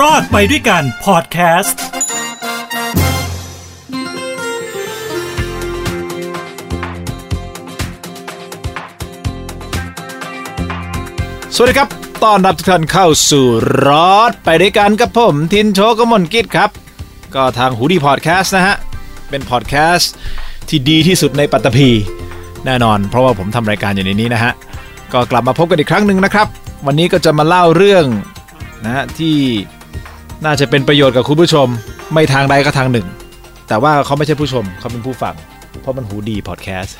รอดไปด้วยกันพอดแคสต์สวัสดีครับต้อนรับทุกท่านเข้าสู่รอดไปด้วยกันกับผมทินโชกมลกิจครับ ก็ทางหูดีพอดแคสต์นะฮะ เป็นพอดแคสต์ที่ดีที่สุดในปัตตภีแน่นอน เพราะว่าผมทำรายการอยู่ในนี้นะฮะ ก็กลับมาพบกันอีกครั้งหนึ่งนะครับ วันนี้ก็จะมาเล่าเรื่องนะฮะที่ น่าจะเป็นประโยชน์กับคุณผู้ชม ไม่ทางใดก็ทางหนึ่ง แต่ว่าเขาไม่ใช่ผู้ชมเขาเป็นผู้ฟัง เพราะมันหูดีพอดแคสต์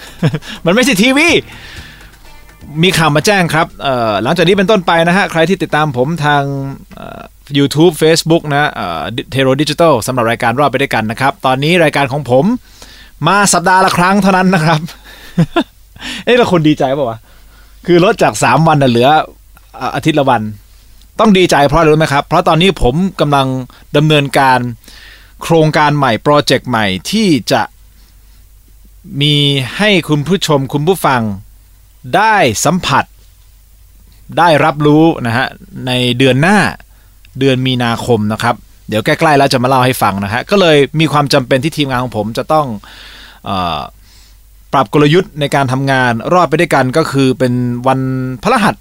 มันไม่ใช่ทีวีมีข่าวมาแจ้งครับหลังจากนี้เป็นต้นไปนะฮะ ใครที่ติดตามผมทาง YouTube Facebook นะเทโรดิจิทัลสำหรับรายการรอบไปด้วยกันนะครับ ตอนนี้รายการของผมมาสัปดาห์ละครั้งเท่านั้นนะครับ เอ้เราคนดีใจป่าวะ คือลดจาก 3 วันนะเหลืออาทิตย์ละวัน ต้องดีใจเพราะอะไรรู้ไหมครับ เพราะตอนนี้ผมกำลังดำเนินการโครงการใหม่โปรเจกต์ใหม่ที่จะมีให้คุณผู้ชมคุณผู้ฟังได้สัมผัส ได้รับรู้นะฮะในเดือนหน้าเดือนมีนาคมนะครับ เดี๋ยวใกล้ๆแล้วจะมาเล่าให้ฟังนะฮะก็เลยมีความจำเป็นที่ทีมงานของผมจะต้องออปรับกลยุทธ์ในการทำงานรอดไปด้วยกันก็คือเป็นวันพฤหัส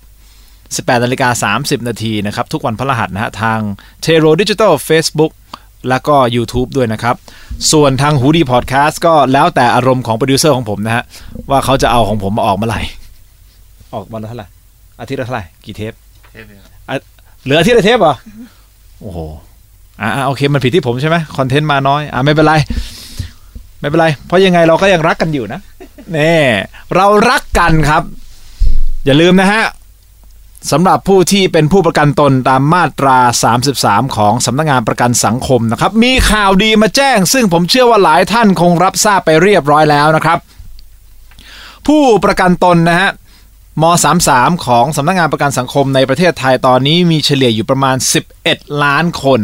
18นาฬิกา30 นาทีนะครับ ทุกวันพฤหัสนะฮะทาง t e r o Digital Facebook แล้วก็ YouTube ด้วยนะครับ ส่วนทางหูดีพอดแคสต์ก็แล้วแต่อารมณ์ของโปรดิวเซอร์ของผมนะฮะ ว่าเขาจะเอาของผมมาออกเมื่อไหร่ ออกวันละเท่าไหร่ อาทิตย์ละเท่าไหร่ กี่เทปอะเหลืออาทิตย์ละเทปเหรอ โอ้โห อ่าโอเค มันผิดที่ผมใช่ไหมคอนเทนต์มาน้อย อ่าไม่เป็นไร ไม่เป็นไร เพราะยังไงเราก็ยังรักกันอยู่นะแน่เรารักกันครับ อย่าลืมนะฮะ สำหรับผู้ที่เป็นผู้ประกันตนตามมาตรา 33 ของสำนักงานประกันสังคมนะครับ มีข่าวดีมาแจ้ง ซึ่งผมเชื่อว่าหลายท่านคงรับทราบไปเรียบร้อยแล้วนะครับ ผู้ประกันตนนะฮะม 33 ของสำนักงานประกันสังคมในประเทศไทยตอนนี้มีเฉลี่ยอยู่ประมาณ 11 ล้านคน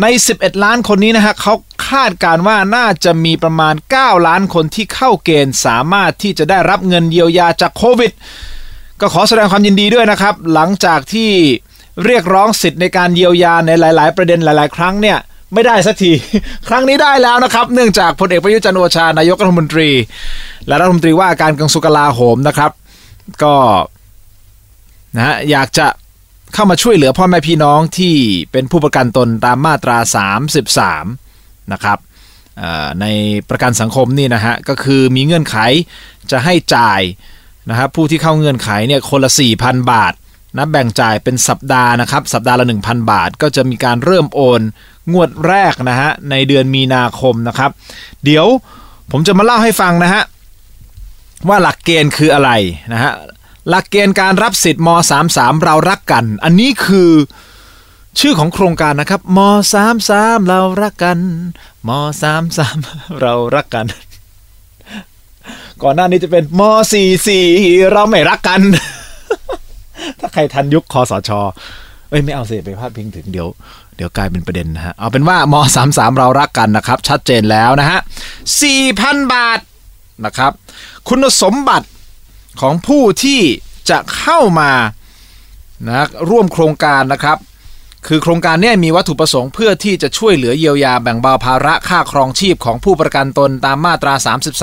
ใน 11 ล้านคนนี้นะฮะเขาคาดการณ์ว่าน่าจะมีประมาณ 9 ล้านคนที่เข้าเกณฑ์สามารถที่จะได้รับเงินเยียวยาจากโควิด ก็ขอแสดงความยินดีด้วยนะครับ หลังจากที่เรียกร้องสิทธิ์ในการเยียวยาในหลาย ๆ ประเด็นหลาย ๆ ครั้งเนี่ยไม่ได้สักที ครั้งนี้ได้แล้วนะครับ เนื่องจากพลเอกประยุจันทร์โอชานายกรัฐมนตรี และรัฐมนตรีว่าการกระทรวงกลาโหมนะครับ ก็นะฮะอยากจะเข้ามาช่วยเหลือพ่อแม่พี่น้องที่เป็นผู้ประกันตนตามมาตรา 33 นะครับในประกันสังคมนี่นะฮะก็คือมีเงื่อนไขจะให้จ่าย นะครับผู้ที่เข้าเงื่อนไขเนี่ยคนละ 4,000 บาทนะแบ่งจ่ายเป็นสัปดาห์นะครับ สัปดาห์ละ 1,000 บาท ก็จะมีการเริ่มโอนงวดแรกนะฮะในเดือนมีนาคมนะครับ เดี๋ยวผมจะมาเล่าให้ฟังนะฮะว่าหลักเกณฑ์คืออะไรนะฮะหลักเกณฑ์การรับสิทธิ์ม 33 เรารักกัน อันนี้คือชื่อของโครงการนะครับม 33 เรารักกันม 33 เรารักกัน ก่อนหน้านี้จะเป็นม44เราไม่รักกัน ถ้าใครทันยุคคอสช เอ้ยไม่เอาสิไปพาดพิงถึงเดี๋ยวเดี๋ยวกลายเป็นประเด็นนะฮะ เอาเป็นว่าม33เรารักกันนะครับ ชัดเจนแล้วนะฮะ4,000บาทนะครับ คุณสมบัติของผู้ที่จะเข้ามานะร่วมโครงการนะครับ คือโครงการนี้มีวัตถุประสงค์เพื่อที่จะช่วยเหลือเยียวยาแบ่งเบาภาระค่าครองชีพของผู้ประกันตนตามมาตรา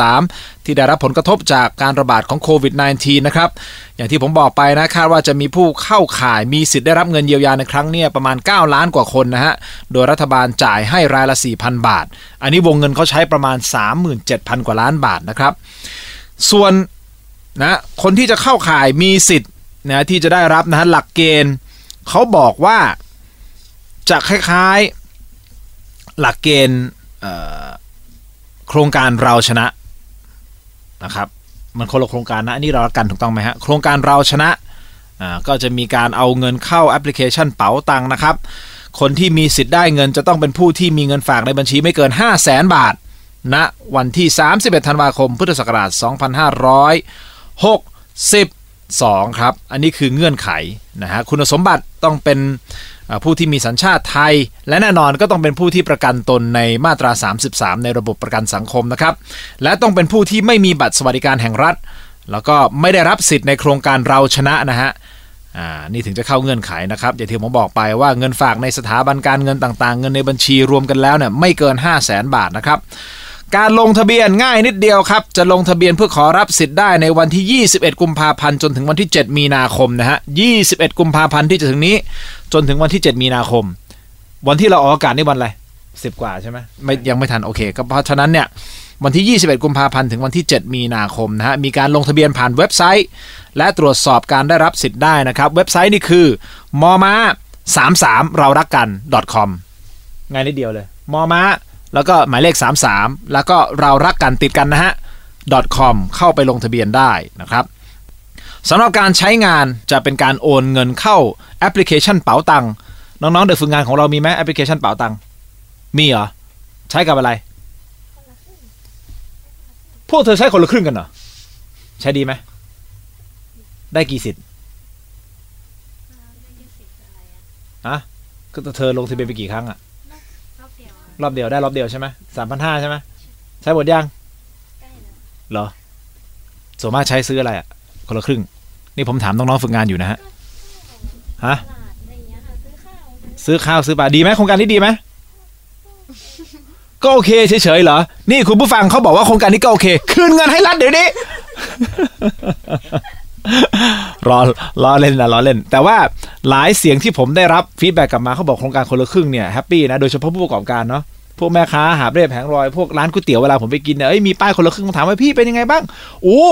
33 ที่ได้รับผลกระทบจากการระบาดของโควิด -19 นะครับ อย่างที่ผมบอกไปนะคาดว่าจะมีผู้เข้าข่ายมีสิทธิ์ได้รับเงินเยียวยาในครั้งนี้ประมาณ 9 ล้านกว่าคนนะฮะ โดยรัฐบาลจ่ายให้รายละ 4,000 บาท อันนี้วงเงินเขาใช้ประมาณ 37,000 กว่าล้านบาทนะครับ ส่วนนะคนที่จะเข้าข่ายมีสิทธิ์นะที่จะได้รับนะฮะหลักเกณฑ์เขาบอกว่า จะคล้ายๆหลักเกณฑ์โครงการเราชนะนะครับมันคนละโครงการนะอันนี้เรารักกันถูกต้องไหมฮะโครงการเราชนะก็จะมีการเอาเงินเข้าแอปพลิเคชันเป๋าตังนะครับ คนที่มีสิทธิ์ได้เงินจะต้องเป็นผู้ที่มีเงินฝากในบัญชีไม่เกิน 5 0 0แสนบาทณนะวันที่ 31 ธันวาคม พุทธศักราช 2ครับ อันนี้คือเงื่อนไขนะฮะคุณสมบัติต้องเป็นผู้ที่มีสัญชาติไทย และแน่นอนก็ต้องเป็นผู้ที่ประกันตนในมาตรา 33 ในระบบประกันสังคมนะครับ และต้องเป็นผู้ที่ไม่มีบัตรสวัสดิการแห่งรัฐ แล้วก็ไม่ได้รับสิทธิ์ในโครงการเราชนะนะฮะอ่านี่ถึงจะเข้าเงื่อนไขนะครับอย่างที่ผมบอกไปว่าเงินฝากในสถาบันการเงินต่างๆ เงินในบัญชีรวมกันแล้วเนี่ยไม่เกิน 5 0 0แสนบาทนะครับ การลงทะเบียนง่ายนิดเดียวครับ จะลงทะเบียนเพื่อขอรับสิทธิ์ได้ในวันที่ 21 กุมภาพันธ์จนถึงวันที่ 7 มีนาคมนะฮะ 21 กุมภาพันธ์ที่จะถึงนี้ จนถึงวันที่ 7 มีนาคม วันที่เราออกอากาศนี่วันอะไรสิบกว่าใช่ไหมไม่ยังไม่ทันโอเคก็เพราะฉะนั้นเนี่ยวันที่ 21 กุมภาพันธ์ถึงวันที่ 7 มีนาคมนะฮะมีการลงทะเบียนผ่านเว็บไซต์ และตรวจสอบการได้รับสิทธิ์ได้นะครับ เว็บไซต์นี่คือมอมา33 เรารักกัน .com ง่ายนิดเดียวเลยมอมา แล้วก็หมายเลข 33 แล้วก็เรารักกันติดกันนะฮะ .com เข้าไปลงทะเบียนได้นะครับสำหรับการใช้งานจะเป็นการโอนเงินเข้าแอปพลิเคชันเป๋าตังค์น้องๆเด็กฝึกงานของเรามีไหมแอปพลิเคชันเป๋าตังค์มีเหรอ ใช้กับอะไร พวกเธอใช้คนละครึ่งกันเหรอ ใช้ดีไหม ได้กี่สิทธิ์อะก็เธอลงทะเบียนไปกี่ครั้งอะ รอบเดียวได้รอบเดียวใช่ไหมสามพันห้าใช่ไหมใช้หมดยังเหรอส่วนมากใช้ซื้ออะไรอะคนละครึ่ง นี่ผมถามน้องๆฝึกงานอยู่นะฮะฮะซื้อข้าวซื้อปลาดีไหมโครงการนี้ดีไหมก็โอเคเฉยๆเหรอ นี่คุณผู้ฟังเขาบอกว่าโครงการนี้ก็โอเค คืนเงินให้รัฐเดี๋ยวนี้ ล้อล้อเล่นนะล้อเล่น แต่ว่าหลายเสียงที่ผมได้รับ feedback กลับมาเขาบอกโครงการคนละครึ่งเนี่ย happy นะโดยเฉพาะผู้ประกอบการเนาะพวกแม่ค้าหาบเร่แผงลอย พวกร้านก๋วยเตี๋ยวเวลาผมไปกินเนี่ยเอ้ยมีป้ายคนละครึ่งผมถามว่าพี่เป็นยังไงบ้างโอ้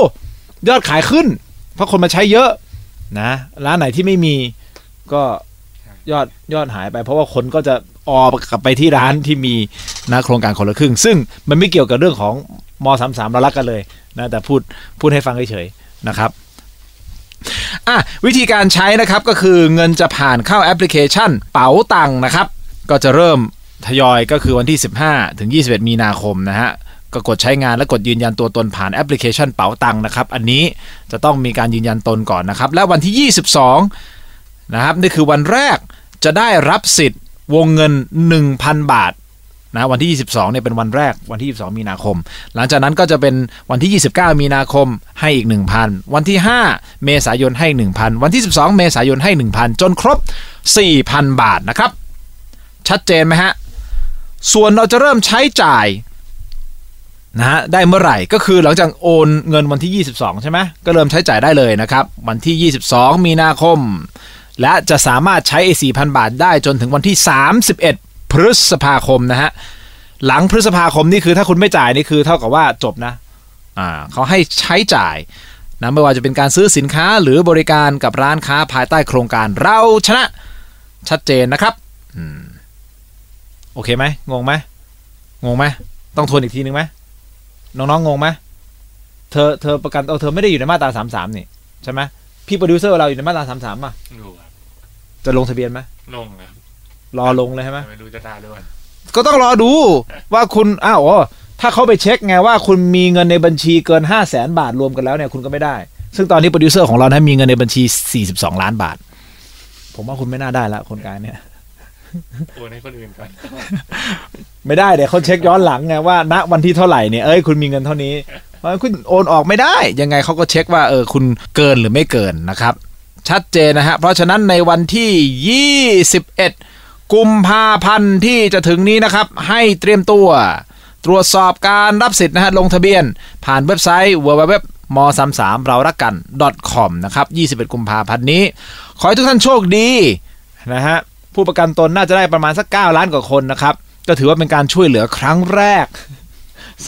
ยอดขายขึ้น เพราะคนมาใช้เยอะนะ ร้านไหนที่ไม่มีก็ยอดยอดหายไป เพราะว่าคนก็จะออกลับไปที่ร้านที่มีนะโครงการคนละครึ่ง ซึ่งมันไม่เกี่ยวกับเรื่องของมสามสามเรารักกันเลยนะแต่พูดพูดให้ฟังเฉยๆนะครับ อะวิธีการใช้นะครับก็คือเงินจะผ่านเข้าแอปพลิเคชัน เป๋าตังค์นะครับ ก็จะเริ่มทยอยก็คือวันที่ 15 ถึง 21 มีนาคมนะฮะก็กดใช้งานและกดยืนยันตัวตนผ่านแอปพลิเคชันเป๋าตังค์นะครับ อันนี้จะต้องมีการยืนยันตนก่อนนะครับ และวันที่ 22 นะครับนี่คือวันแรกจะได้รับสิทธิ์วงเงิน 1,000 บาท นะวันที่ 22เนี่ยเป็นวันแรกวันที่ 22 มีนาคม หลังจากนั้นก็จะเป็นวันที่ 29 มีนาคมให้อีก 1,000 วันที่ 5 เมษายนให้ 1,000 วันที่ 12 เมษายนให้ 1,000 จนครบ 4,000 บาทนะครับ ชัดเจนไหมฮะ ส่วนเราจะเริ่มใช้จ่ายนะฮะได้เมื่อไหร่ก็คือหลังจากโอนเงินวันที่ 22 ใช่ไหมก็เริ่มใช้จ่ายได้เลยนะครับ วันที่ 22 มีนาคม และจะสามารถใช้ 4,000 บาทได้จนถึงวันที่ 31 พฤษภาคมนะฮะ หลังพฤษภาคมนี่คือถ้าคุณไม่จ่ายนี่คือเท่ากับว่าจบนะ อ่าเขาให้ใช้จ่ายนะไม่ว่าจะเป็นการซื้อสินค้าหรือบริการกับร้านค้าภายใต้โครงการเราชนะ ชัดเจนนะครับอืมโอเคไหมงงไหมงงไหมต้องทวนอีกทีนึงไหมน้องๆงงไหมเธอเธอประกันเอาเธอไม่ได้อยู่ในมาตราสามสามนี่ใช่ไหมพี่โปรดิวเซอร์เราอยู่ในมาตราสามสามอะดูครับจะลงทะเบียนไหมลงครับ รอลงเลยใช่ไหมไม่รู้จะได้ด้วยก็ต้องรอดูว่าคุณอ้าวอ๋อถ้าเขาไปเช็คไงว่าคุณมีเงินในบัญชีเกิน5 0 0แสนบาทรวมกันแล้วเนี่ยคุณก็ไม่ได้ ซึ่งตอนนี้โปรดิวเซอร์ของเรานะมีเงินในบัญชี42ล้านบาท ผมว่าคุณไม่น่าได้ละคนกลางเนี่ยโอนให้คนอื่นก่อนไม่ได้เดี๋ยวเขาเช็คย้อนหลังไงว่าณวันที่เท่าไหร่เนี่ยเอ้ยคุณมีเงินเท่านี้เพราะฉะนั้นคุณโอนออกไม่ได้ ยังไงเขาก็เช็คว่าเออคุณเกินหรือไม่เกินนะครับ ชัดเจนนะฮะเพราะฉะนั้นในวันที่ 21 กุมภาพันธ์ที่จะถึงนี้นะครับ ให้เตรียมตัว ตรวจสอบการรับสิทธิ์นะฮะลงทะเบียน ผ่านเว็บไซต์ www ม33เรารักกัน .com นะครับ21 กุมภาพันธ์นี้ ขอให้ทุกท่านโชคดีนะฮะผู้ประกันตนน่าจะได้ประมาณสัก 9 ล้านกว่าคนนะครับ ก็ถือว่าเป็นการช่วยเหลือครั้งแรก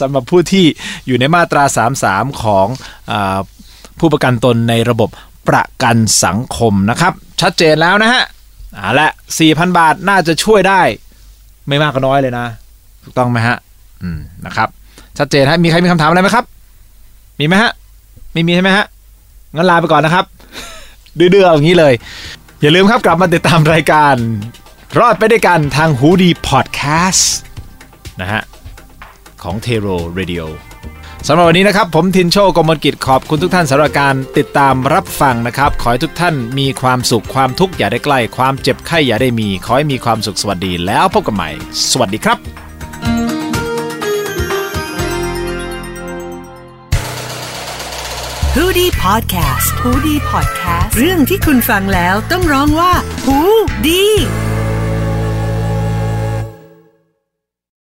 สำหรับผู้ที่อยู่ในมาตรา 33 ของอผู้ประกันตนในระบบประกันสังคมนะครับ ชัดเจนแล้วนะฮะ เอาละ4,000บาทน่าจะช่วยได้ ไม่มากก็น้อยเลยนะ ถูกต้องไหมฮะ อืมนะครับ ชัดเจนฮะมีใครมีคำถามอะไรไหมครับ มีไหมฮะ ไม่มีใช่ไหมฮะ งั้นลาไปก่อนนะครับ ดื้อๆอย่างนี้เลย อย่าลืมครับกลับมาติดตามรายการ รอดไปด้วยกันทางหูดีพอดแคสต์นะฮะ ของเทโรเรดิโอ สำหรับวันนี้นะครับ ผมทินโชกมลกิจขอบคุณทุกท่านสำหรับการติดตามรับฟังนะครับ ขอให้ทุกท่านมีความสุขความทุกข์อย่าได้ใกล้ ความเจ็บไข้อย่าได้มี ขอให้มีความสุขสวัสดีแล้วพบกันใหม่ สวัสดีครับท h o ดี้พอดแคสต์ฮูดี้พอดแคสต์เรื่องที่คุณฟังแล้วต้องร้องว่าหูดี